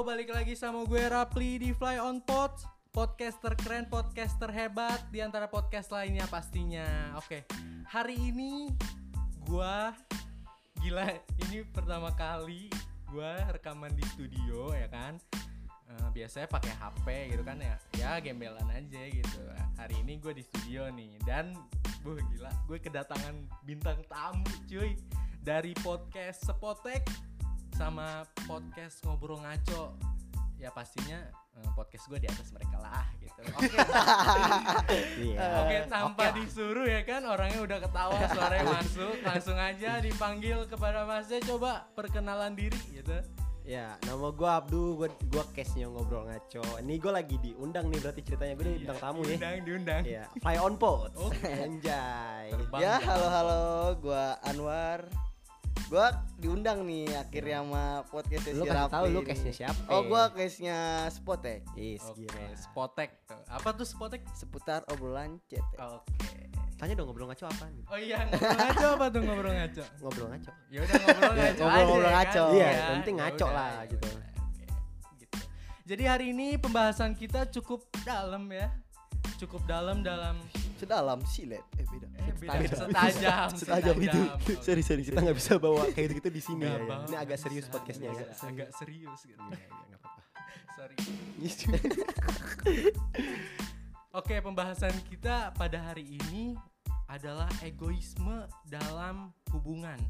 balik lagi sama gue Rapli di Fly on Pod. Podcaster keren, podcaster hebat Di antara podcast lainnya pastinya. Oke, hari ini gue Gila, ini pertama kali gue rekaman di studio ya kan? Eh, Biasanya pakai HP gitu kan ya. Ya gembelan aja gitu. Hari ini gue di studio nih Dan, buh gila, gue kedatangan bintang tamu cuy Dari podcast Sepotek sama podcast ngobrol ngaco ya pastinya eh, podcast gue di atas mereka lah gitu oke Iya. oke tanpa disuruh ya kan orangnya udah ketawa suaranya masuk langsung aja dipanggil kepada masnya coba perkenalan diri gitu Ya, nama gua Abdu, gua gua case-nya ngobrol ngaco. Ini gua lagi diundang nih berarti ceritanya gue bintang tamu ya. diundang diundang Iya, fly on pot. Oke. Anjay. Terbang Ya, halo halo, gua Anwar. Gua diundang nih akhirnya sama podcast Lu kasih tahu lu case-nya siapa? Oh, gua case-nya Spotek Yes, oke gila. spotek apa tuh spotek seputar obrolan chat. oke Tanya dong ngobrol ngaco apa? oh iya ngobrol ngaco apa tuh ngobrol ngaco Ngobrol ngaco. ya udah ngobrol Ya, ngaco ngobrol-ngobrol aja, ngaco. kan? Iya, Ya, yang penting ya ngaco lah, ya gitu. gitu. Jadi hari ini pembahasan kita cukup dalam ya. Cukup dalam dalam Sedalam silet. Eh beda. eh beda Beda. setajam Setajam itu. Sorry sorry. Kita nggak bisa bawa kayak gitu di sini ya. bawa, Ini agak serius bisa, podcastnya bisa. agak. agak serius gitu. Apa-apa. Sorry. Oke, pembahasan kita pada hari ini adalah egoisme dalam hubungan.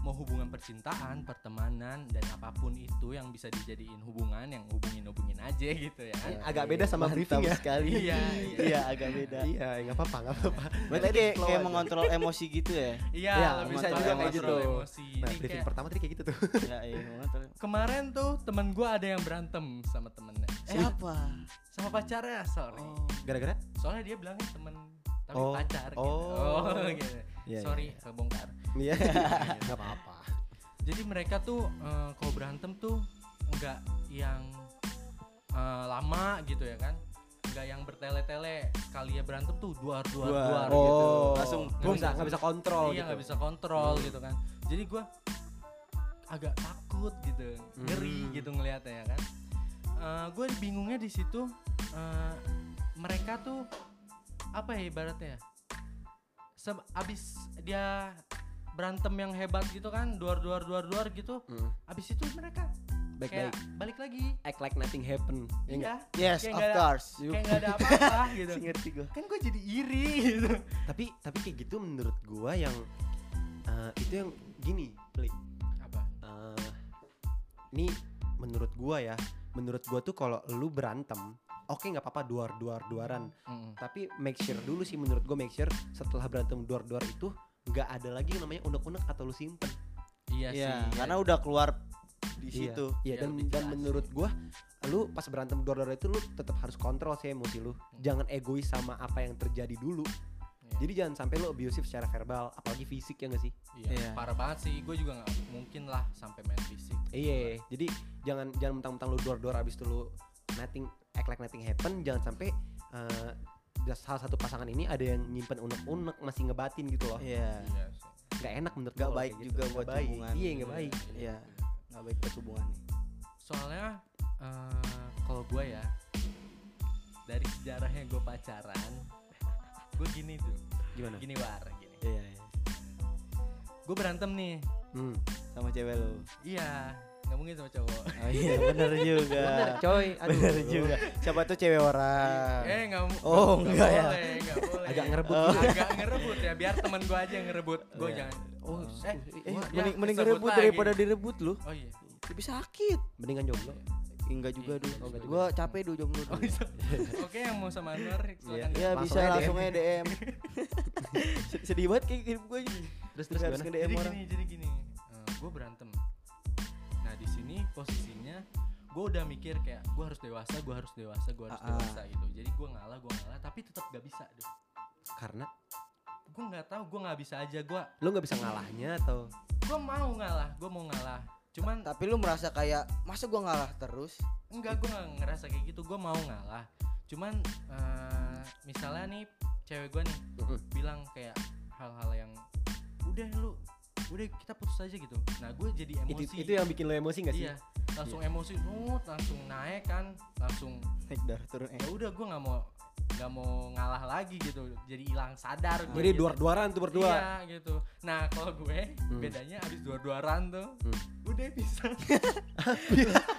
Mau hubungan percintaan, pertemanan, dan apa pun itu yang bisa dijadiin hubungan yang hubungin-hubungin aja gitu ya. Ini agak beda sama Mantap briefing ya. sekali. Iya, iya. Iya, agak beda. Iya, nggak apa-apa, nggak apa-apa. Berarti kayak, kayak mengontrol emosi gitu ya. Iya, Iya, lebih bisa juga kayak mengontrol gitu. Emosi. Nah, Ini briefing kayak- pertama tadi kayak gitu tuh. ya, iya, mengontrol. kemarin tuh temen gue ada yang berantem sama temennya. Eh, Siapa? sama pacarnya, sorry. Oh. Gara-gara? Soalnya dia bilangnya temen tapi Oh, pacar gitu. oh. Oh, gitu. Iya, sorry, kebongkar. Iya, nggak apa-apa. Jadi mereka tuh eh, kalau berantem tuh nggak yang eh, lama gitu ya kan? Nggak yang bertele-tele. Sekali ya berantem tuh duar duar Duar. duar, Oh, gitu. Langsung nggak bisa bisa kontrol iya gitu. nggak bisa kontrol gitu kan. Jadi gua agak takut gitu, ngeri Hmm. gitu ngeliatnya ya kan. gue bingungnya di situ eh, mereka tuh apa ya ibaratnya ya? Se- abis dia berantem yang hebat gitu kan, duar duar duar duar gitu, Hmm. abis itu mereka kayak Baik-baik. balik lagi. Act like nothing happen. Ya? Iya, Yes, Kayak of nggak ada- course. kayak nggak ada apa-apa gitu. Ngerti gua. Kan gue jadi iri gitu. Tapi tapi kayak gitu menurut gua yang eh, itu yang gini, Bli. Apa? Eh, ini menurut gua ya, menurut gua tuh kalau lu berantem, oke nggak apa-apa duar duar duaran, Mm-mm. tapi make sure dulu sih menurut gua make sure setelah berantem duar duar itu nggak ada lagi yang namanya unek-unek atau lu simpen. Iya Iya, sih. karena udah keluar di Iya. situ. Iya Iya, dan dan menurut gua lu pas berantem duar duar itu lu tetap harus kontrol sih emosi lu. Jangan egois sama apa yang terjadi dulu. Iya. Jadi jangan sampai lu abusive secara verbal, apalagi fisik ya gak sih? Iya, Iya. parah banget sih. Gue juga nggak mungkin lah sampai main fisik. Iya, jadi jangan jangan mentang-mentang lu duar-duar abis itu lu nothing act like nothing happen, jangan sampai eh, just salah satu pasangan ini ada yang nyimpen unek-unek masih ngebatin gitu loh. Iya. Iya sih. Nggak enak menurut gua kalau baik kayak juga buat baik. hubungan. Iya, nggak baik. Iya. Nggak baik buat hubungan nih. Soalnya eh, kalau gue ya dari sejarahnya gue pacaran, gue gini tuh, Gimana? gini war, gini. Iya, iya. Gue berantem nih, Hmm. Sama cewek lu. iya, nggak mungkin sama cowok. Oh iya, benar juga. Bener coy, aduh. Benar juga. Siapa tuh cewek orang? eh nggak Oh, nggak enggak ya. boleh, nggak boleh. Agak ngerebut Oh. Agak ngerebut ya, biar temen gue aja yang ngerebut. Gue Iya. jangan. Oh, eh, Eh, mending, ya, mending kesebut ngerebut lagi. daripada direbut lu. oh iya. Lebih sakit. Mendingan jomblo. Enggak juga Iya, dulu. oh, enggak Gua capek dulu jomblo Oh, iya. Oke, yang mau sama Anwar, silakan. Ya Langsung bisa langsung aja DM. Sed- Sedih banget kayak hidup gue ini. Terus terus Harus gimana? nge-DM jadi orang. gini jadi gini gue berantem di sini posisinya gue udah mikir kayak gue harus dewasa gue harus dewasa gue harus ah. dewasa gitu. Jadi gue ngalah gue ngalah tapi tetap gak bisa deh. Karena? Gue nggak tahu gue nggak bisa aja gue lu nggak bisa ngalahnya atau? Gue mau ngalah gue mau ngalah. Cuman Tapi lu merasa kayak masa gua ngalah terus? enggak gue nggak ngerasa kayak gitu gue mau ngalah. Cuman eh, misalnya nih cewek gue nih bilang kayak hal-hal yang udah lu udah kita putus aja gitu nah gue jadi itu emosi itu yang bikin lo emosi gak sih iya langsung emosi nut langsung naik kan langsung naik darah turun eh. ya udah gue nggak mau nggak mau ngalah lagi gitu jadi hilang sadar gue jadi gitu. duar-duaran tuh berdua Iya gitu. Nah kalau gue Hmm. bedanya abis dua-duaran tuh, Hmm. udah bisa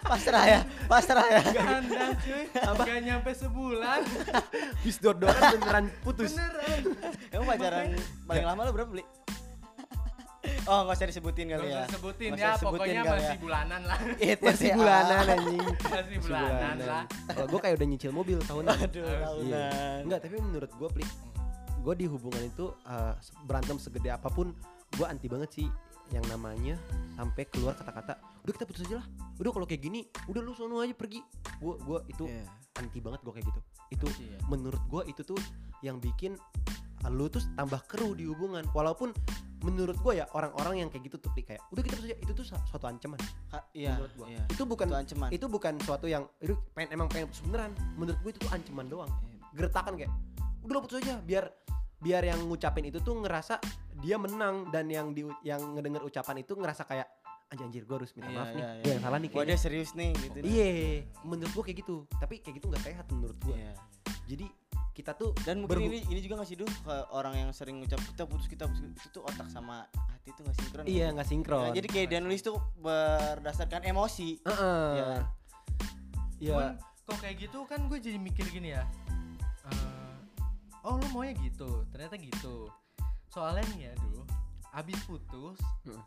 pasrah ya pasrah ya ganda cuy. Gak nyampe sebulan. bis duar-duaran beneran putus Beneran. emang pacaran paling lama lo berapa beli oh nggak usah disebutin Gak kali ya usah sebutin ya, usah sebutin pokoknya kali masih ya. bulanan lah. itu masih sih, bulanan ah. anjing Masih bulanan lah. kalau gue kayak udah nyicil mobil tahunan aduh Iya. tahunan Enggak, tapi menurut gue plik gue di hubungan itu eh, se- berantem segede apa pun gue anti banget sih yang namanya sampai keluar kata-kata udah kita putus aja lah udah kalau kayak gini udah lu sono aja pergi gue gua itu Iya. anti banget gue kayak gitu itu Iya. menurut gue itu tuh yang bikin uh, lu tuh tambah keruh di hubungan walaupun menurut gue ya orang-orang yang kayak gitu tuh kayak udah kita putus aja itu tuh su- suatu ancaman. Ha- iya menurut gua. iya. Itu bukan itu ancaman. itu bukan suatu yang itu pengen emang pengen putus beneran. Menurut gue itu tuh ancaman doang. Iya. gertakan kayak udah lo putus aja biar biar yang ngucapin itu tuh ngerasa dia menang dan yang di yang ngedenger ucapan itu ngerasa kayak anjir anjir gue harus minta Iya, maaf nih iya, gue iya. yang salah nih Wah kayaknya. dia serius nih gitu iya menurut gue kayak gitu. Tapi kayak gitu nggak sehat menurut gue Iya. Jadi kita tuh Dan mungkin ini ini juga ngasih dulu ke orang yang sering ngucap kita putus kita putus itu tuh otak sama hati tuh nggak sinkron. iya nggak sinkron Nah, jadi kayak dia nulis tuh berdasarkan emosi. Heeh. Iya. Iya. Cuman kok kayak gitu kan gue jadi mikir gini ya. eh, oh lu maunya gitu, ternyata gitu. Soalnya nih ya duh, abis putus Hmm.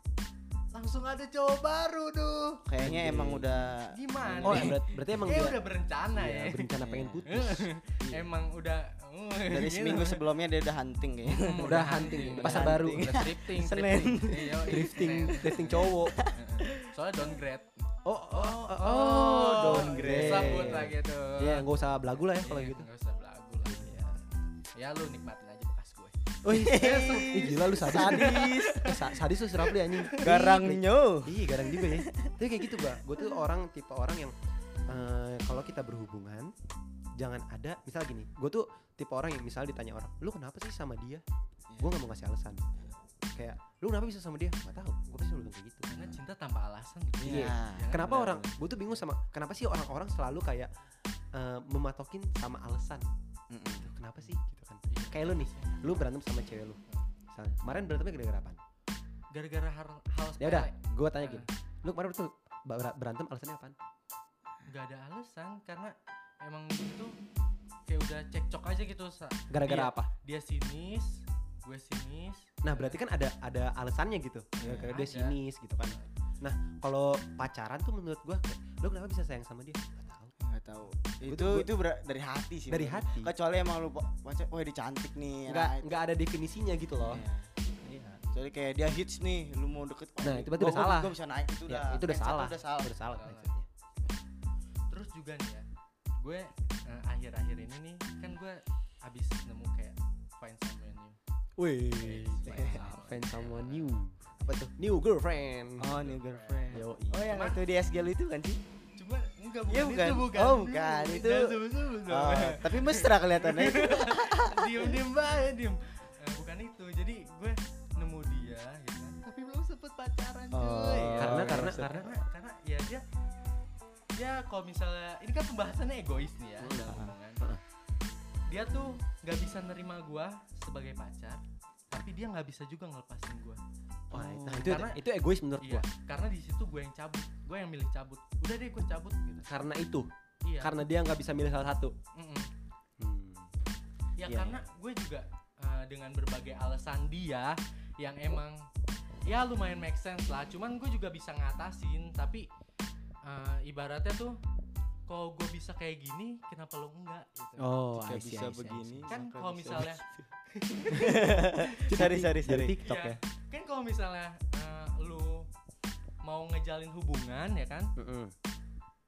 langsung ada cowok baru duh. Kayaknya emang udah Gimana? Oh, nih? berat- berarti emang dia udah berencana iya, ya. berencana pengen Iya. putus. Iya. Emang udah uh, dari gitu. seminggu sebelumnya dia udah hunting kayaknya. Hmm, Udah hunting, pasar baru. Udah drifting, Senin. drifting. Iya, iya, drifting cowok. Soalnya downgrade. Oh, oh, oh, oh, downgrade. Sebut lah gitu. Iya, nggak usah belagu lah ya kalau Iya, gitu. nggak usah belagu lah. Ya lu nikmatin gue. Wih, ih gila lu sadis. Sadis. Sa sadis tuh serapli anjing. Garangnya. Iya, garang juga ya. Tapi kayak gitu, Mbak. Gue tuh orang tipe orang yang eh, kalau kita berhubungan jangan ada misal gini. Gue tuh tipe orang yang misal ditanya orang, "Lu kenapa sih sama dia?" Gue nggak mau ngasih alasan. Kayak, "Lu kenapa bisa sama dia?" Gak tahu. Gue pasti bilang kayak gitu. Karena cinta tanpa alasan gitu. Iya. Jangan Kenapa orang? Gue tuh bingung sama kenapa sih orang-orang selalu kayak eh, mematokin sama alasan. Mm-mm. Gitu, Kenapa sih gitu kan? Iya, Kayak lu nih, lu berantem sama cewek lu. Misalnya, kemarin berantemnya gara-gara apa? Gara-gara hal hal Ya udah, gue tanya gini. Lu kemarin tuh ber- berantem alasannya apa? Nggak ada alasan karena emang itu kayak udah cekcok aja gitu. Gara-gara apa? Dia sinis, gue sinis. Nah, berarti kan ada ada alasannya gitu. Iya, Gara-gara dia sinis gitu kan. Nah, kalau pacaran tuh menurut gua kayak, lu kenapa bisa sayang sama dia? Tahu. Nggak tahu. Itu tuh- itu ber- dari hati sih. Dari hati. gua. Kecuali emang lu pacar, wah dia cantik nih. Enggak nah, itu. enggak ada definisinya gitu loh. Iya. Iya. Kecuali kayak dia hits nih, lu mau deket. Nah, itu berarti gua- udah salah. Gua bisa naik itu Ya, udah. itu udah salah. Udah salah. Udah salah Salah. mindsetnya. Terus juga nih ya, gue eh, akhir-akhir ini nih kan gue abis nemu kayak find someone new. Wih, Find find someone new. Apa tuh? New girlfriend. Oh, new girlfriend. Yo, Oh, yang itu di SGL itu kan sih? Enggak bukan, Iya, bukan. itu bukan. Oh, bukan. Itu- sebut-sebut dong. Oh, tapi mesra kelihatannya. diem diem banget diem Eh, bukan itu jadi gue nemu dia gitu kan tapi belum sempet pacaran cuy Oh, Ya, karena karena karena karena karena ya dia dia kalau misalnya ini kan pembahasannya egois nih ya Hmm. dalam hubungan Heeh. dia tuh nggak bisa nerima gue sebagai pacar tapi dia nggak bisa juga ngelepasin gue Oh, nah itu karena- itu egois menurut iya gua. karena di situ gue yang cabut gue yang milih cabut udah deh gue cabut gitu Karena itu, iya karena dia nggak bisa milih salah satu. Mm-mm. Hmm. ya Iya, karena gue juga uh, dengan berbagai alasan dia yang emang ya lumayan make sense lah cuman gue juga bisa ngatasin tapi uh, ibaratnya tuh kalau gue bisa kayak gini kenapa lo enggak gitu Oh, Jika bisa begini. kan kalau misalnya Sorry, sorry, Dari sorry. TikTok ya, ya. kan kalau misalnya uh, lu mau ngejalin hubungan ya kan Mm-mm.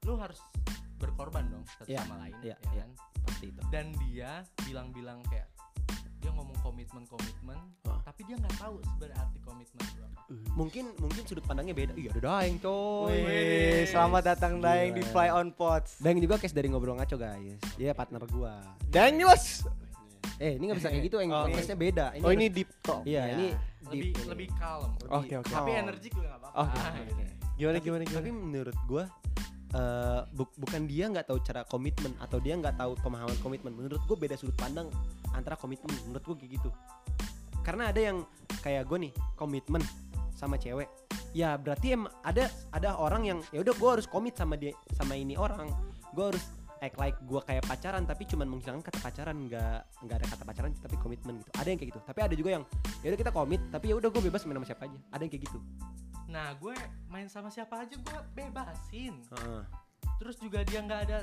lu harus berkorban dong satu Iya, sama lain iya, ya iya. kan Seperti itu. dan dia bilang-bilang kayak dia ngomong komitmen komitmen Wah. tapi dia nggak tahu sebenarnya arti komitmen itu apa Mungkin mungkin sudut pandangnya beda. Iya, ada daeng, coy. Wih, selamat datang Daeng di. Fly on Pots. Daeng juga case dari ngobrol ngaco, guys. Dia partner gua. Daeng nih, Bos. Eh, ini nggak bisa kayak gitu, yang Oh, podcastnya beda. Oh ini harus- deep talk. Iya, Iya. ini lebih deep ini. lebih kalem. Oke oke. Tapi calm. energik juga nggak apa-apa. Oke, gitu. Gimana Tapi- gimana gimana? Tapi menurut gua eh, bu- bukan dia nggak tahu cara komitmen atau dia nggak tahu pemahaman komitmen. Menurut gua beda sudut pandang antara komitmen. Menurut gua kayak gitu. Karena ada yang kayak gue nih komitmen sama cewek. Ya berarti em ada ada orang yang ya udah gua harus komit sama dia sama ini orang. Gua harus act like gua kayak pacaran tapi cuman menghilangkan kata pacaran nggak nggak ada kata pacaran tapi komitmen gitu. Ada yang kayak gitu. Tapi ada juga yang ya udah kita komit tapi ya udah gue bebas main sama siapa aja. Ada yang kayak gitu. Nah, gue main sama siapa aja gue bebasin. Heeh. Terus juga dia nggak ada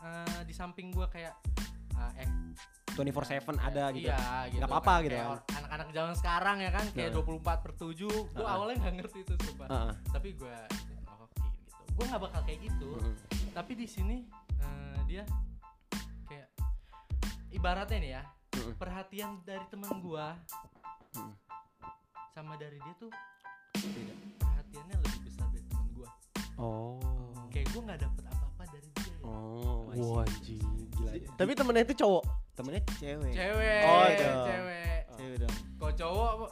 eh, di samping gue kayak uh, 24/7 ada gitu. Iya, gitu. Nggak apa-apa kan. gitu kan. or- Anak-anak zaman sekarang ya kan kayak Nah. 24 per 7. Gue Heeh. awalnya nggak ngerti itu sumpah. Heeh. Tapi gue oh, oke gitu. Gue nggak bakal kayak gitu. Heeh. Tapi di sini eh, dia kayak ibaratnya nih ya, Heeh. perhatian dari teman gue Heeh. sama dari dia tuh beda. Oh. Kayak gue nggak dapet apa-apa dari dia. Oh, I see. Wah, anjing. Gila. Tapi temennya itu cowok. temennya Cewek. Cewek, Oh, iya. dong. cewek. Cewek dong. Kok cowok apa?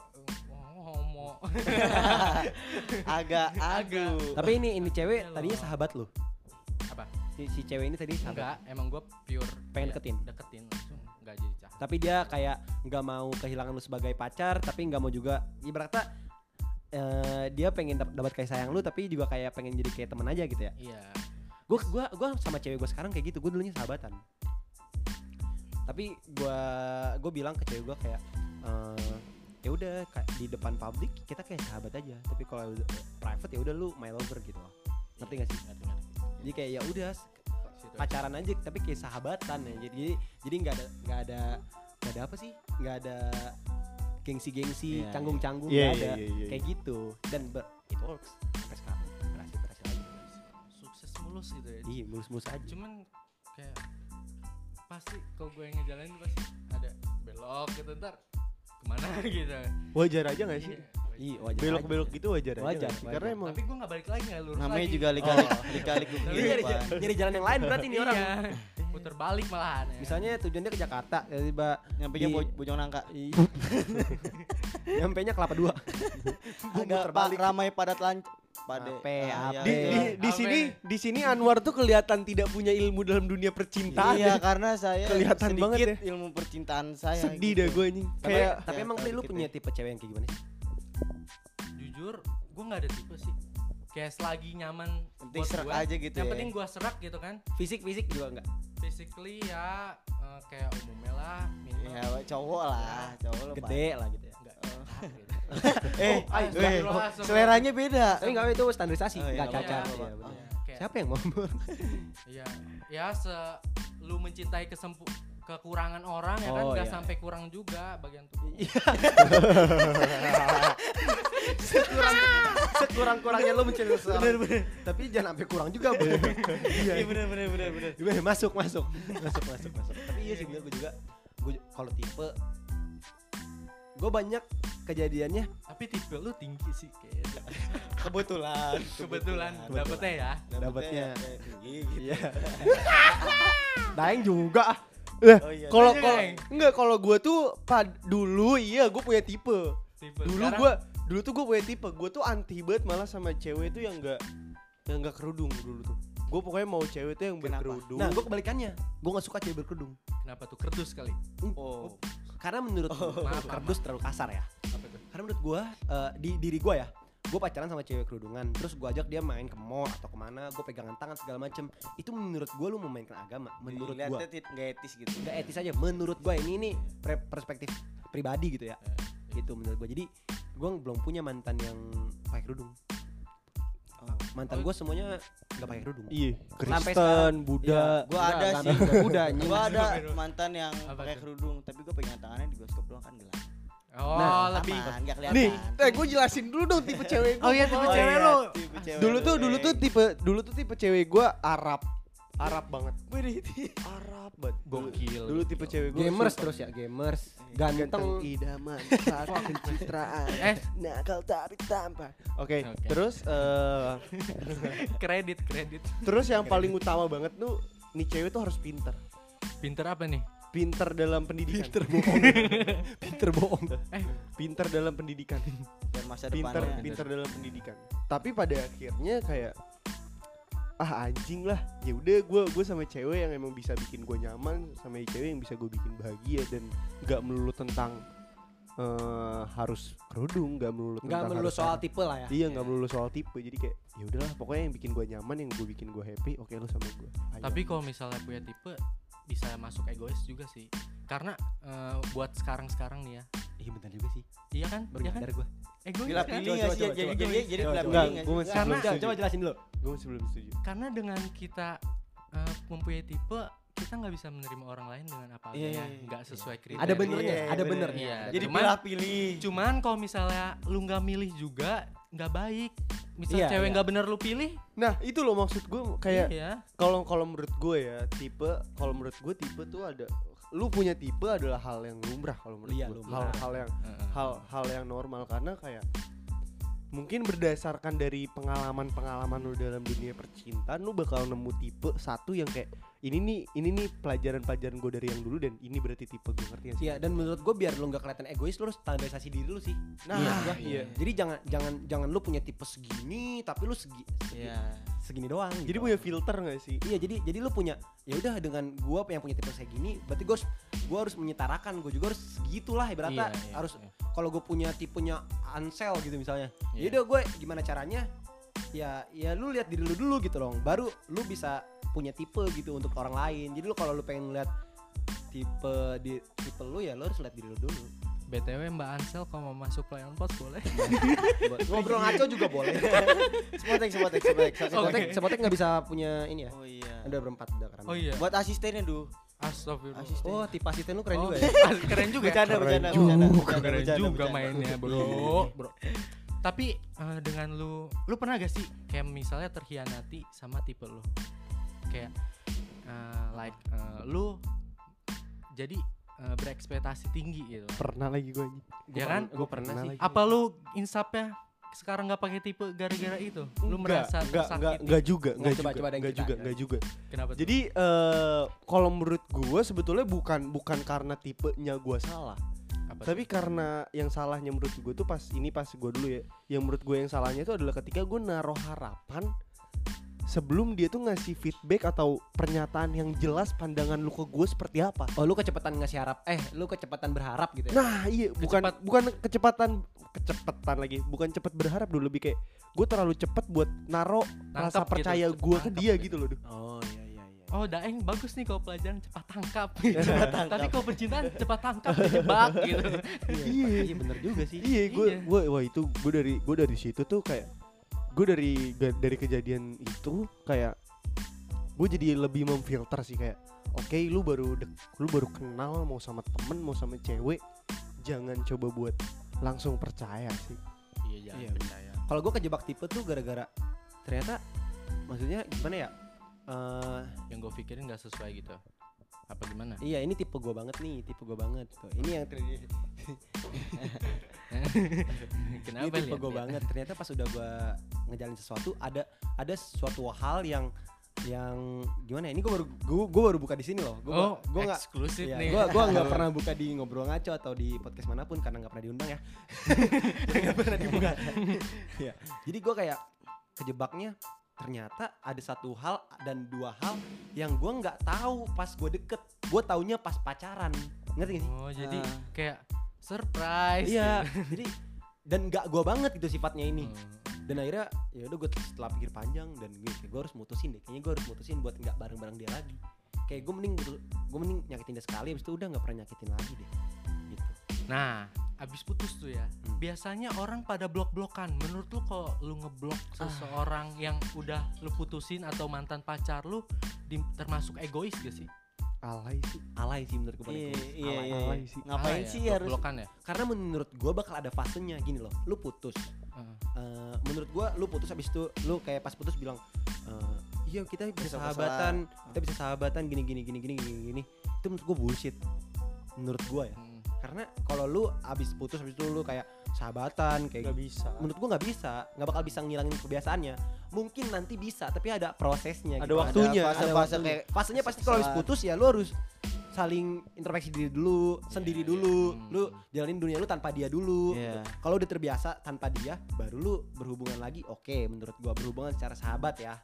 Oh, homo. Agak Agak. tapi ini ini cewek Iya tadinya sahabat lu. Apa? Si, si cewek ini tadi sahabat. Enggak, emang gue pure Pengen ya, deketin? Deketin langsung, enggak jadi cah. Tapi dia kayak nggak mau kehilangan lu sebagai pacar, tapi nggak mau juga ibaratnya eh, dia pengen dap- dapat kasih sayang lu tapi juga kayak pengen jadi kayak teman aja gitu ya. Iya. Gue gua gua sama cewek gue sekarang kayak gitu. Gue dulunya sahabatan. Tapi gua gue bilang ke cewek gue kayak eh, ya udah kayak di depan publik kita kayak sahabat aja. Tapi kalau private ya udah lu my lover gitu loh. Ngerti gak sih? Ngerti, ngerti. Jadi kayak ya udah pacaran aja tapi kayak sahabatan ya jadi jadi nggak ada nggak ada nggak ada apa sih nggak ada gengsi-gengsi Iya, canggung-canggung iya. nggak Iya, ada iya, iya, kayak gitu dan ber, it works sampai sekarang berhasil berhasil aja Sukses mulus gitu ya. iya mulus-mulus aja Cuman kayak pasti kalau gue yang ngejalanin pasti ada belok gitu ntar ke mana gitu. Wajar aja gak sih? Iya. iya wajar Belok-belok aja. gitu wajar, aja. Wajar, nggak sih? wajar. Karena emang Tapi gue nggak balik lagi nggak lurus Namanya lagi. juga lika-lik Oh. lika-lik Jadi nyari, jalan yang lain berarti nih orang Iya. Puter balik malahan ya. misalnya tujuannya ke Jakarta tiba-tiba Nyampe di- Bo- Bojong Nangka. nyampe nya kelapa dua Agak terbalik. pa- ramai padat lanc pada Ape, Ah, iya, ape. di, iya. di, di Apa sini ya? di sini Anwar tuh kelihatan tidak punya ilmu dalam dunia percintaan. Iya karena saya Kelihatan banget ya. ilmu percintaan saya. Sedih gitu. dah gue anjing. tapi, Kayak tapi emang lu dikit punya ya. tipe cewek yang kayak gimana sih jujur gue nggak ada tipe sih. Kayak selagi nyaman penting serak gua, aja gitu Yang ya. penting gue serak gitu kan. fisik-fisik juga enggak Physically ya eh, kayak umumnya lah minimal. Ya cowok lah, cowok lah. gede lah gitu ya Enggak. Oh. gitu. Eh, Oh, eh, astagfirullah, semua. seleranya beda. tapi enggak itu standarisasi Oh, iya, enggak iya, cacat iya, iya, iya. Iya, kayak- siapa yang mau Iya, ya se lu mencintai kesempu kekurangan orang ya kan Oh, nggak iya. sampai kurang juga bagian tubuh. sekurang-kurangnya lo mencari seseorang tapi jangan sampai kurang juga bu Iya benar benar benar benar. Gimana? masuk masuk masuk masuk masuk tapi iya sih bener gue juga gue kalau tipe gue banyak kejadiannya Tapi tipe lu tinggi sih kayaknya. Kebetulan. Kebetulan dapetnya ya. Dapatnya. kayak tinggi gitu. iya daeng juga ah. Lah, Oh iya. kalau Iya, kalau enggak kalau gue tuh pad, dulu iya gue punya tipe. Tipe Dulu gue dulu tuh gue punya tipe. Gue tuh anti banget malah sama cewek tuh yang enggak yang enggak kerudung dulu tuh. Gue pokoknya mau cewek tuh yang Kenapa? berkerudung. nah gue kebalikannya gue nggak suka cewek berkerudung kenapa tuh kerdus kali? Oh. karena menurut maaf, kerdus terlalu kasar ya Apa tuh? karena menurut gue di diri gue ya gue pacaran sama cewek kerudungan terus gue ajak dia main ke mall atau ke mana gue pegangan tangan segala macem itu menurut gue lu memainkan agama menurut gue nggak etis gitu. nggak etis aja menurut gue ini ini perspektif pribadi gitu ya Eh, gitu menurut gue jadi gue belum punya mantan yang pakai kerudung Oh. mantan gue semuanya nggak pakai kerudung Iya, Kristen, Buddha. Gua Enggak, ada sih. Buddha. Gua ada mantan yang pakai kerudung, tapi gua pegang tangannya di bioskop doang kan gelap. Oh, Nah, lebih Aman, kelihatan. Nih, eh gue jelasin dulu dong tipe cewek gue. Oh iya, tipe Oh cewek iya, lu. tipe cewek Dulu lu. tuh dulu tuh tipe dulu tuh tipe cewek gue Arab. Arab banget. Arab banget. Dulu- Gokil. Dulu tipe cewek gue gamers terus ya gamers ganteng idaman saat pencitraan Eh. nakal tapi tampan oke Oke. terus eh kredit kredit. terus yang paling utama banget tuh nih cewek tuh harus pinter Pinter apa nih? pinter dalam pendidikan. Pinter bohong. Pinter bohong. Pinter dalam pendidikan. dan masa pinter depannya pinter dalam pendidikan. Tapi pada akhirnya kayak ah anjing lah ya udah gue gue sama cewek yang emang bisa bikin gue nyaman sama cewek yang bisa gue bikin bahagia dan nggak melulu tentang eh, harus kerudung nggak melulu Enggak tentang melulu harus soal tipe lah ya. Iya nggak melulu soal tipe jadi kayak ya udahlah pokoknya yang bikin gue nyaman yang gue bikin gue happy oke lu sama gue. Tapi kalau misalnya punya tipe bisa masuk egois juga sih. Karena eh, buat sekarang-sekarang nih ya. Iya benar juga sih. Iya kan? Baru Iya kan? nyadar gua. Egois Gila kan? pilih Coba, nggak coba, jadi coba. jadi jadi gue Karena- Coba, jelasin dulu. Gue masih belum setuju. Karena dengan kita eh, mempunyai tipe kita nggak bisa menerima orang lain dengan apa Iya, adanya, iya, iya. nggak sesuai kriteria. Ada benernya, Iya, ada bener. benernya. Iya. Jadi Cuman- pilih pilih. Cuman kalau misalnya lu nggak milih juga nggak baik. Misal Iya, cewek iya. nggak bener lu pilih, Nah itu loh maksud gue kayak iya. kalau kalau menurut gue ya tipe kalau menurut gue tipe tuh ada lu punya tipe adalah hal yang lumrah kalau menurut Iya, gue lumrah. hal hal yang Heeh. hal hal yang normal karena kayak mungkin berdasarkan dari pengalaman-pengalaman lu dalam dunia percintaan lu bakal nemu tipe satu yang kayak ini nih ini nih pelajaran-pelajaran gue dari yang dulu dan ini berarti tipe gue ngerti sih? Iya, dan menurut gue biar lu nggak kelihatan egois, lu harus standarisasi diri lu sih. Nah, Iya, iya. iya. Jadi jangan jangan jangan lu punya tipe segini, tapi lu segi, segi- Iya. Segini doang. Jadi gitu. punya filter gak sih? Iya, jadi jadi lu punya ya udah dengan gua yang punya tipe segini, berarti gua gua harus menyetarakan, gua juga harus segitulah ibaratnya Iya, iya, harus iya. kalau gue punya tipenya Ansel gitu misalnya. Ya Iya. udah gue gimana caranya? Ya ya lu lihat diri lu dulu gitu dong. Baru lu bisa punya tipe gitu untuk orang lain. Jadi lu kalau lu pengen lihat tipe di tipe lu ya lu harus lihat diri lu dulu. BTW Mbak Ansel kalau mau masuk play on post boleh. Ngobrol ngaco juga boleh. Sepotek sepotek sepotek. Sepotek bisa punya ini ya. Oh iya. Udah berempat udah keren. Oh iya. Buat asistennya duh. Astagfirullah. Asisten. Oh, tipe asisten lu keren Oh, juga ya. Keren juga. ya? Bercanda bercanda juga. bercanda. Keren juga mainnya, Bro. Bro. Tapi eh, dengan lu lu pernah gak sih kayak misalnya terhianati sama tipe lu? Kayak eh, like eh, lu jadi eh, berekspektasi tinggi gitu. Pernah lagi gue Ya kan? Gue pernah Pernah sih. lagi. Apa lu insapnya sekarang nggak pakai tipe gara-gara itu? Lu merasa enggak, enggak, tersakiti? enggak juga, Nggak, enggak coba- juga, coba enggak juga, enggak juga. Kenapa tuh? Jadi eh kalau menurut gue sebetulnya bukan bukan karena tipenya gue salah, Apa tapi karena yang salahnya menurut gue tuh pas ini pas gue dulu ya, yang menurut gue yang salahnya itu adalah ketika gue naruh harapan sebelum dia tuh ngasih feedback atau pernyataan yang jelas pandangan lu ke gue seperti apa. Oh, lu kecepatan ngasih harap. Eh, lu kecepatan berharap gitu ya. Nah iya bukan Kecepat- bukan kecepatan kecepatan lagi bukan cepet berharap dulu lebih kayak gue terlalu cepet buat naro rasa Nangkep gitu, percaya gue ke dia gitu. gitu loh. Duh. Oh, iya iya iya. Oh, Daeng bagus nih kalau pelajaran cepat tangkap. cepat tangkap. Tapi kalau percintaan cepat tangkap, jebak gitu. Iya, iya bener juga sih. Iya, gue Iya. gue wah itu gue dari gue dari situ tuh kayak gue dari dari kejadian itu kayak gue jadi lebih memfilter sih kayak oke lu baru dek, lu baru kenal mau sama temen mau sama cewek jangan coba buat langsung percaya sih Iya, jangan Iya, percaya. Kalau gue kejebak tipe tuh gara-gara ternyata maksudnya gimana ya? Eh Yang gue pikirin nggak sesuai gitu. Apa gimana? iya ini tipe gue banget nih, tipe gue banget tuh. Ini yang terjadi. Kenapa ini tipe gue banget. Ternyata pas udah gue ngejalin sesuatu ada ada suatu hal yang yang gimana ya? Ini gue baru gue baru buka di sini loh. Gue Oh, gue nggak eksklusif Iya, nih. gua gua nggak pernah buka di ngobrol ngaco atau di podcast mana pun karena nggak pernah diundang ya. Nggak pernah dibuka. Iya. Jadi gua kayak kejebaknya ternyata ada satu hal dan dua hal yang gua nggak tahu pas gue deket. Gue taunya pas pacaran. Ngerti gak sih? Oh, jadi Ah. kayak surprise. Iya. jadi dan nggak gua banget gitu sifatnya ini. Hmm. Dan akhirnya ya udah gue setelah pikir panjang dan gue kayak gue harus mutusin deh. Kayaknya gue harus mutusin buat nggak bareng-bareng dia lagi. Kayak gue mending gue mending nyakitin dia sekali habis itu udah nggak pernah nyakitin lagi deh. Nah, abis putus tuh ya, Hmm. biasanya orang pada blok-blokan. Menurut lu kalau lu ngeblok Ah. seseorang yang udah lu putusin atau mantan pacar lu, di- termasuk egois gak sih? alay sih alay sih menurut gue Iya iya alay, iya. alay sih. Ngapain Alay ya, sih harus blok-blokan ya? karena menurut gue bakal ada fasenya gini loh lu putus Heeh. Eh, menurut gue lu putus habis itu lu kayak pas putus bilang eh, iya kita bisa sahabatan kita bisa sahabatan gini gini gini gini gini gini itu menurut gue bullshit menurut gue ya Hmm. Karena kalau lu abis putus habis itu lu kayak sahabatan kayak nggak bisa menurut gua nggak bisa nggak bakal bisa ngilangin kebiasaannya mungkin nanti bisa tapi ada prosesnya Ada gitu. waktunya, ada fase-fase waktunya. kayak fasenya pasti kalau habis kesalahan. putus ya lu harus saling introspeksi diri dulu, sendiri iya. dulu. Hmm. Lu jalanin dunia lu tanpa dia dulu. Iya. Kalau udah terbiasa tanpa dia, baru lu berhubungan lagi. Oke, menurut gua berhubungan secara sahabat ya.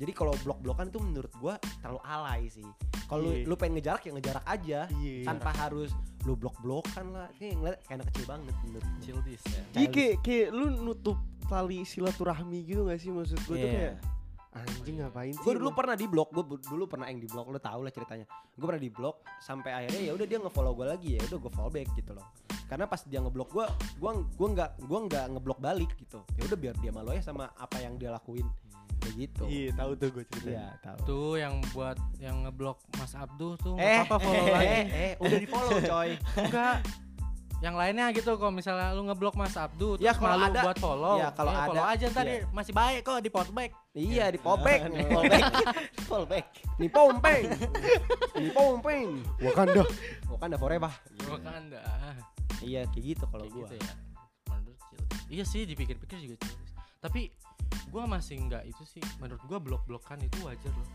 Jadi kalau blok-blokan itu menurut gua terlalu alay sih. Kalau lu, Iya. lu pengen ngejarak ya ngejarak aja Iya. tanpa harus lu blok-blokan lah. Ini ngeliat kayak anak kecil banget menurut gua. Chill this ya. Iya kayak kayak lu nutup tali silaturahmi gitu gak sih maksud gue tuh Iya. kayak anjing ngapain sih? Gue dulu lu? pernah di blok, gue dulu pernah yang di blok, lu tau lah ceritanya. Gue pernah di blok sampai akhirnya ya udah dia ngefollow gue lagi ya, udah gue follow back gitu loh. Karena pas dia ngeblok gue, gue gua nggak gua nggak ngeblok balik gitu. Ya udah biar dia malu ya sama apa yang dia lakuin kayak gitu. Iya tahu tuh gue ceritanya. Iya tahu. Tuh yang buat yang ngeblok Mas Abduh tuh Eh, apa-apa follow eh, lagi. eh, eh, udah di follow coy. Enggak. Yang lainnya gitu kalau misalnya lu ngeblok Mas Abduh Ya, terus kalau malu ada- buat follow. ya, kalau follow ada, aja ntar iya. dia masih baik kok di back. iya di popek, Fallback. Fallback. nih pompeng, nih pompeng. Wakanda. Wakanda forever. Wakanda. Iya kayak gitu kalau gitu ya. Menurut. Iya sih dipikir-pikir juga. Tapi gua masih nggak itu sih. Menurut gua blok-blokan itu wajar loh.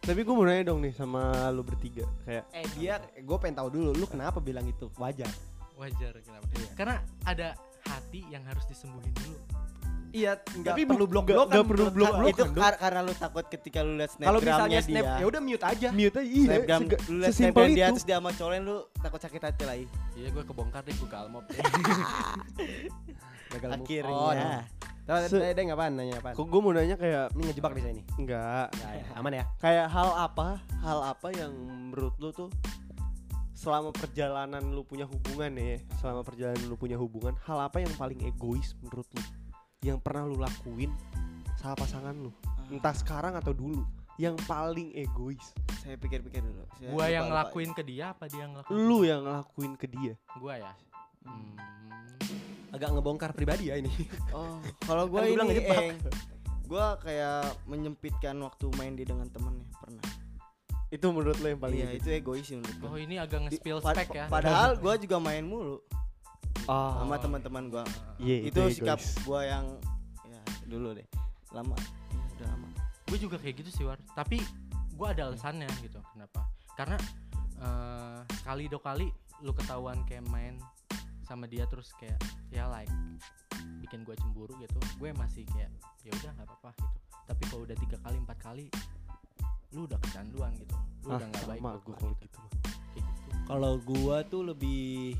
Tapi gue mau nanya dong nih sama lu bertiga kayak Eh dia, gue pengen tahu dulu, lu kenapa bilang itu wajar? Wajar kenapa? Iya. Karena ada hati yang harus disembuhin dulu. Iya, nggak Tapi perlu bu- blok-blokan. nggak- nggak perlu blok- blok. itu kan, kar- karena lu takut ketika lu liat Kalau misalnya snapgramnya snap, dia ya udah mute aja. mute aja iya. snapgram lu sesimpel snapgram dia itu. terus dia sama cowok lain, lu takut sakit hati lagi Iya gue kebongkar deh gue galmop. Gagal move akhirnya on. Tahu Se- tadi apaan nanya apaan? Kok gue mau nanya kayak Ini ngejebak di sini. enggak Ya, ya, aman ya. kayak hal apa hal apa yang menurut lu tuh selama perjalanan lu punya hubungan ya selama perjalanan lu punya hubungan hal apa yang paling egois menurut lu yang pernah lu lakuin sama pasangan lu entah sekarang atau dulu yang paling egois saya pikir-pikir dulu Saya Gua lupa- yang lupa. ngelakuin ke dia apa dia yang ngelakuin? lu yang ngelakuin ke dia Gua ya. Hmm. Agak ngebongkar pribadi ya ini. oh kalau bilang ini ngejebak. Eng. gua kayak menyempitkan waktu main dia dengan temennya pernah. Itu menurut lu yang paling iya itu egois sih menurut gua. Oh ini agak Di- nge-spill pad- spek ya. padahal gua juga main mulu. Ah, sama teman-teman gua. Iya, itu sikap egois. gua yang ya dulu deh. Lama. Ya, udah lama. Gue juga kayak gitu sih war. Tapi gue ada alasannya gitu kenapa? Karena eh, sekali dua kali lu ketahuan kayak main sama dia terus kayak ya like bikin gue cemburu gitu gue masih kayak ya udah nggak apa-apa gitu tapi kalau udah tiga kali empat kali lu udah kecanduan gitu lu ah, udah nggak baik gue kalau gitu. gitu kayak gitu Kalau gua tuh lebih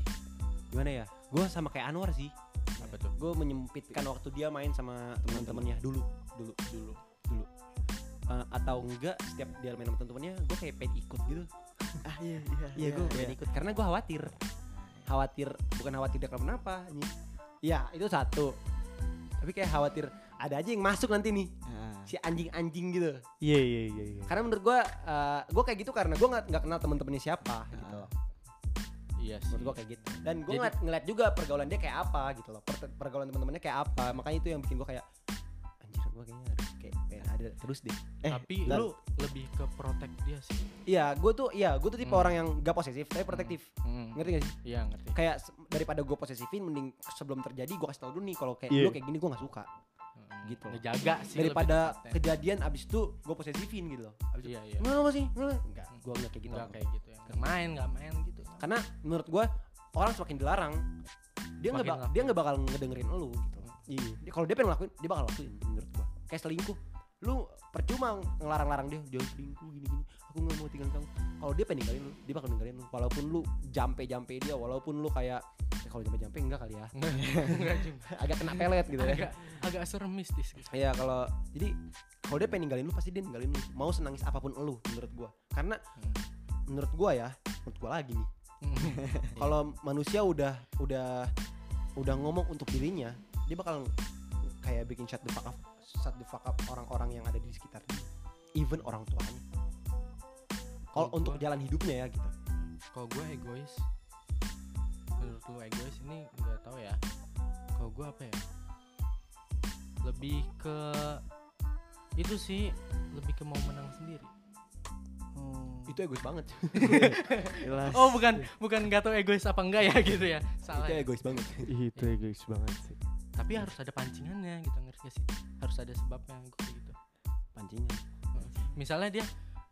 gimana ya? Gua sama kayak Anwar sih. apa tuh Gue menyempitkan waktu dia main sama teman-temannya dulu, dulu, dulu, dulu. Eh, atau enggak setiap dia main sama teman-temannya, gue kayak pengen ikut gitu. ah iya iya Iya gue pengen ikut karena gue khawatir. Khawatir bukan khawatir dia kenapa ini. Iya itu satu. Tapi kayak khawatir ada aja yang masuk nanti nih Ah. si anjing-anjing gitu. iya iya iya iya Karena menurut gue, gue kayak gitu karena gue nggak nggak kenal teman-temannya siapa gitu. Ah. iya sih Menurut gue kayak gitu. Dan gue ngeliat, ngeliat juga pergaulan dia kayak apa gitu loh. Per- pergaulan teman-temannya kayak apa. Makanya itu yang bikin gue kayak anjir gue kayaknya harus ada terus deh. eh tapi dan- lu lebih ke protect dia sih Iya, gue tuh, iya, gue tuh tipe Hmm. orang yang gak posesif, tapi protektif. Hmm. Ngerti gak sih? iya ngerti Kayak daripada gue posesifin, mending sebelum terjadi gue kasih tau dulu nih kalau kayak Iya. lu kayak gini gue gak suka. Hmm. Gitu ngejaga sih Daripada kejadian abis itu gue posesifin gitu loh. Abis itu, iya iya Enggak apa sih? Enggak, enggak. Gue enggak kayak gitu. nggak kayak gitu ya nggak main nggak main gitu Karena menurut gue orang semakin dilarang, dia nggak dia nggak bakal ngedengerin lu gitu. iya Dia- Kalau dia pengen ngelakuin, dia bakal lakuin menurut gue. Kayak selingkuh, lu percuma ngelarang-larang dia jangan selingkuh gini-gini. Aku nggak mau tinggal kamu. Kalau dia pengen ninggalin lu, dia bakal ninggalin lu. Walaupun lu jampe-jampe dia, walaupun lu kayak ya kalau jampe-jampe enggak kali ya. Agak kena pelet gitu ya. agak agak serem mistis gitu. Iya kalau jadi kalau dia pengen ninggalin lu pasti dia ninggalin lu. Mau senangis apa pun lu menurut gua. Karena Hmm. menurut gua ya, menurut gua lagi nih. Iya. Kalau manusia udah udah udah ngomong untuk dirinya, dia bakal kayak bikin shut the fuck up, shut the fuck up orang-orang yang ada di sekitar dia. Even orang tuanya. Kalau untuk gua- jalan hidupnya ya gitu. Kalau gue egois, menurut lu egois ini nggak tahu ya. Kalau gue apa ya? Lebih ke itu sih lebih ke mau menang sendiri. Oh. Itu egois banget. Jelas. Oh bukan bukan nggak tahu egois apa enggak ya gitu ya. Salah. itu ya. egois banget. itu egois banget sih Tapi harus ada pancingannya gitu ngerti gak sih? Harus ada sebabnya gue gitu. Pancingan. misalnya dia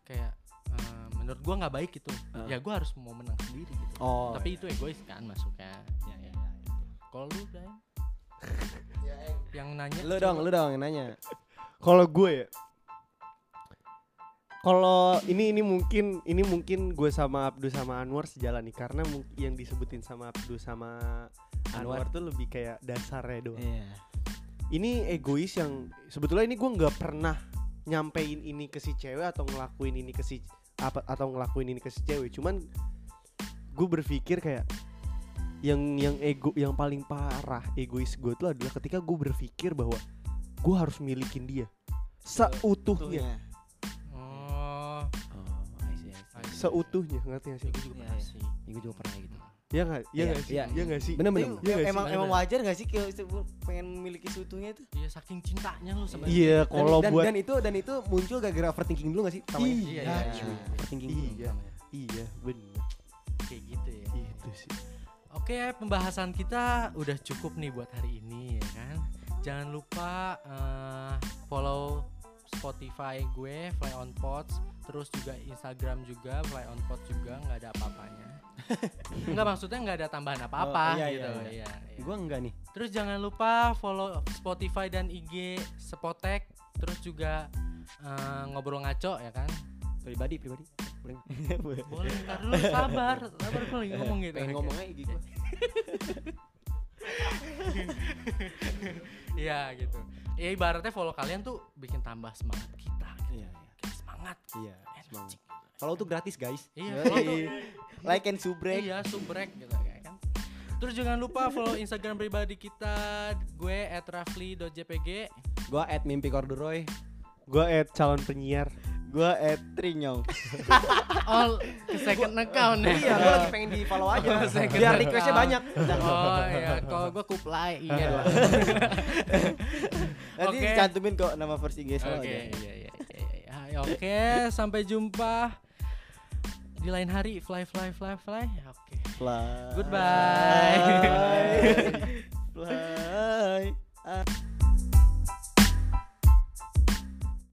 kayak eh, menurut gua nggak baik gitu Ah. ya gua harus mau menang sendiri gitu Oh. tapi itu egois kan masuknya ya, ya, ya, gitu. kalau lu Brian yang nanya lu dong, lu dong yang nanya. Kalau gue ya kalau ini ini mungkin ini mungkin gue sama Abdu sama Anwar sejalan nih karena yang disebutin sama Abdu sama Anwar, tuh lebih kayak dasarnya doang. Iya. Ini egois yang sebetulnya ini gue nggak pernah nyampein ini ke si cewek atau ngelakuin ini ke si apa atau ngelakuin ini ke si cewek. Cuman gue berpikir kayak yang yang ego yang paling parah egois gue tuh adalah ketika gue berpikir bahwa gue harus milikin dia seutuhnya Tuhnya. oh Oh, I see, I see. seutuhnya ngerti gak sih ya, gua juga Iya, pernah iya. sih gue juga pernah gitu. Ya nggak ya Iya, nggak sih iya. ya sih Bener, bener. Tapi Iya nggak sih? emang emang wajar gak sih kalau itu pengen memiliki seutuhnya itu? iya saking cintanya lu sama iya Dan- kalau dan, buat dan itu dan itu muncul gara-gara overthinking dulu gak sih? iya iya, iya, iya. Overthinking dulu. iya iya bener kayak gitu ya itu sih Oke, pembahasan kita udah cukup nih buat hari ini ya kan. Jangan lupa eh, follow Spotify gue Fly on Pots, terus juga Instagram juga Fly on Pots juga nggak ada apa-apanya. Enggak maksudnya nggak ada tambahan apa-apa Oh, iya, gitu. iya, Iya, iya. Gua enggak nih. Terus jangan lupa follow Spotify dan IG Spotek, terus juga eh, ngobrol ngaco ya kan. Pribadi, pribadi. Boleh. Boleh, ntar dulu sabar, sabar gue lagi ngomong gitu. Pengen Oke. ngomong aja gitu. Iya gitu. Ya ibaratnya follow kalian tuh bikin tambah semangat kita. Gitu. Iya, iya. Semangat. Iya, Energi. semangat. Kalau itu gratis, guys. Iya. Like and subrek. Iya, subrek gitu ya kan. Terus jangan lupa follow Instagram pribadi kita gue @rafli.jpg. Gua at mimpi corduroy. gue calon penyiar Gua at Trinyong. Oh, ke second account ya. Iya, gua lagi pengen di follow aja. Biar requestnya banyak. Oh iya, kalau gue kuplai iya. dong. Nanti cantumin kok nama first IG Oke, iya iya Oke, okay, sampai jumpa di lain hari. Fly, fly, fly, fly. Oke. Okay. Fly. Goodbye. Fly. fly.